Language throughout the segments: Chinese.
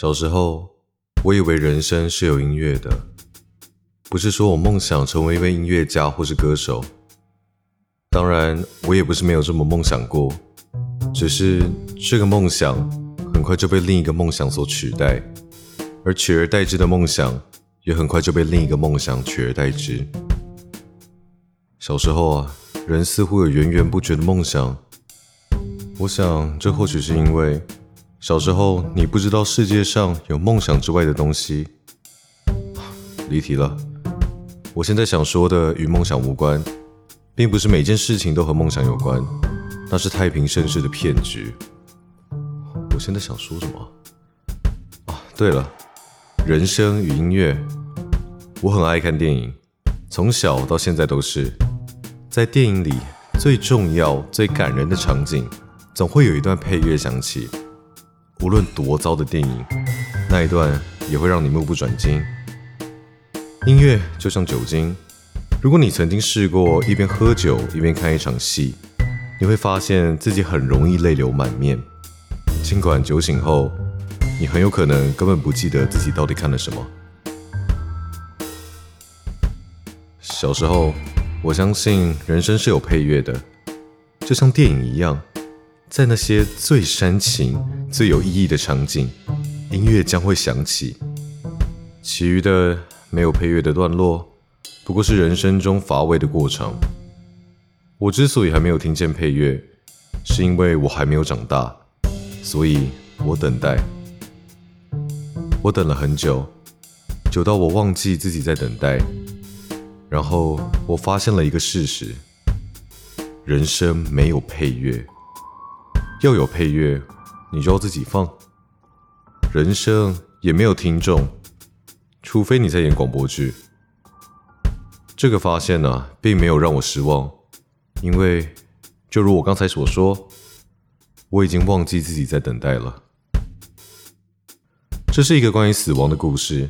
小时候，我以为人生是有音乐的，不是说我梦想成为一位音乐家或是歌手。当然，我也不是没有这么梦想过，只是这个梦想很快就被另一个梦想所取代，而取而代之的梦想也很快就被另一个梦想取而代之。小时候啊，人似乎有源源不绝的梦想，我想这或许是因为。小时候，你不知道世界上有梦想之外的东西。离题了。我现在想说的与梦想无关，并不是每件事情都和梦想有关，那是太平盛世的骗局。我现在想说什么？啊，对了，人生与音乐。我很爱看电影，从小到现在都是。在电影里，最重要、最感人的场景，总会有一段配乐响起。无论多糟的电影，那一段也会让你目不转睛。音乐就像酒精，如果你曾经试过一边喝酒一边看一场戏，你会发现自己很容易泪流满面。尽管酒醒后，你很有可能根本不记得自己到底看了什么。小时候，我相信人生是有配乐的，就像电影一样。在那些最煽情、最有意义的场景，音乐将会响起。其余的没有配乐的段落，不过是人生中乏味的过程。我之所以还没有听见配乐，是因为我还没有长大，所以我等待。我等了很久，久到我忘记自己在等待。然后我发现了一个事实：人生没有配乐。要有配乐，你就要自己放。人生也没有听众，除非你在演广播剧。这个发现呢，并没有让我失望，因为就如我刚才所说，我已经忘记自己在等待了。这是一个关于死亡的故事。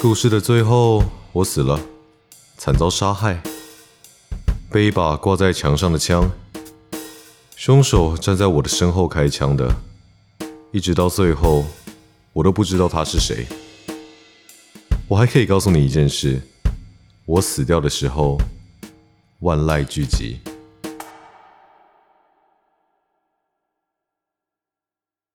故事的最后，我死了，惨遭杀害，被一把挂在墙上的枪。凶手站在我的身后开枪的，一直到最后，我都不知道他是谁。我还可以告诉你一件事：我死掉的时候，万籁俱寂。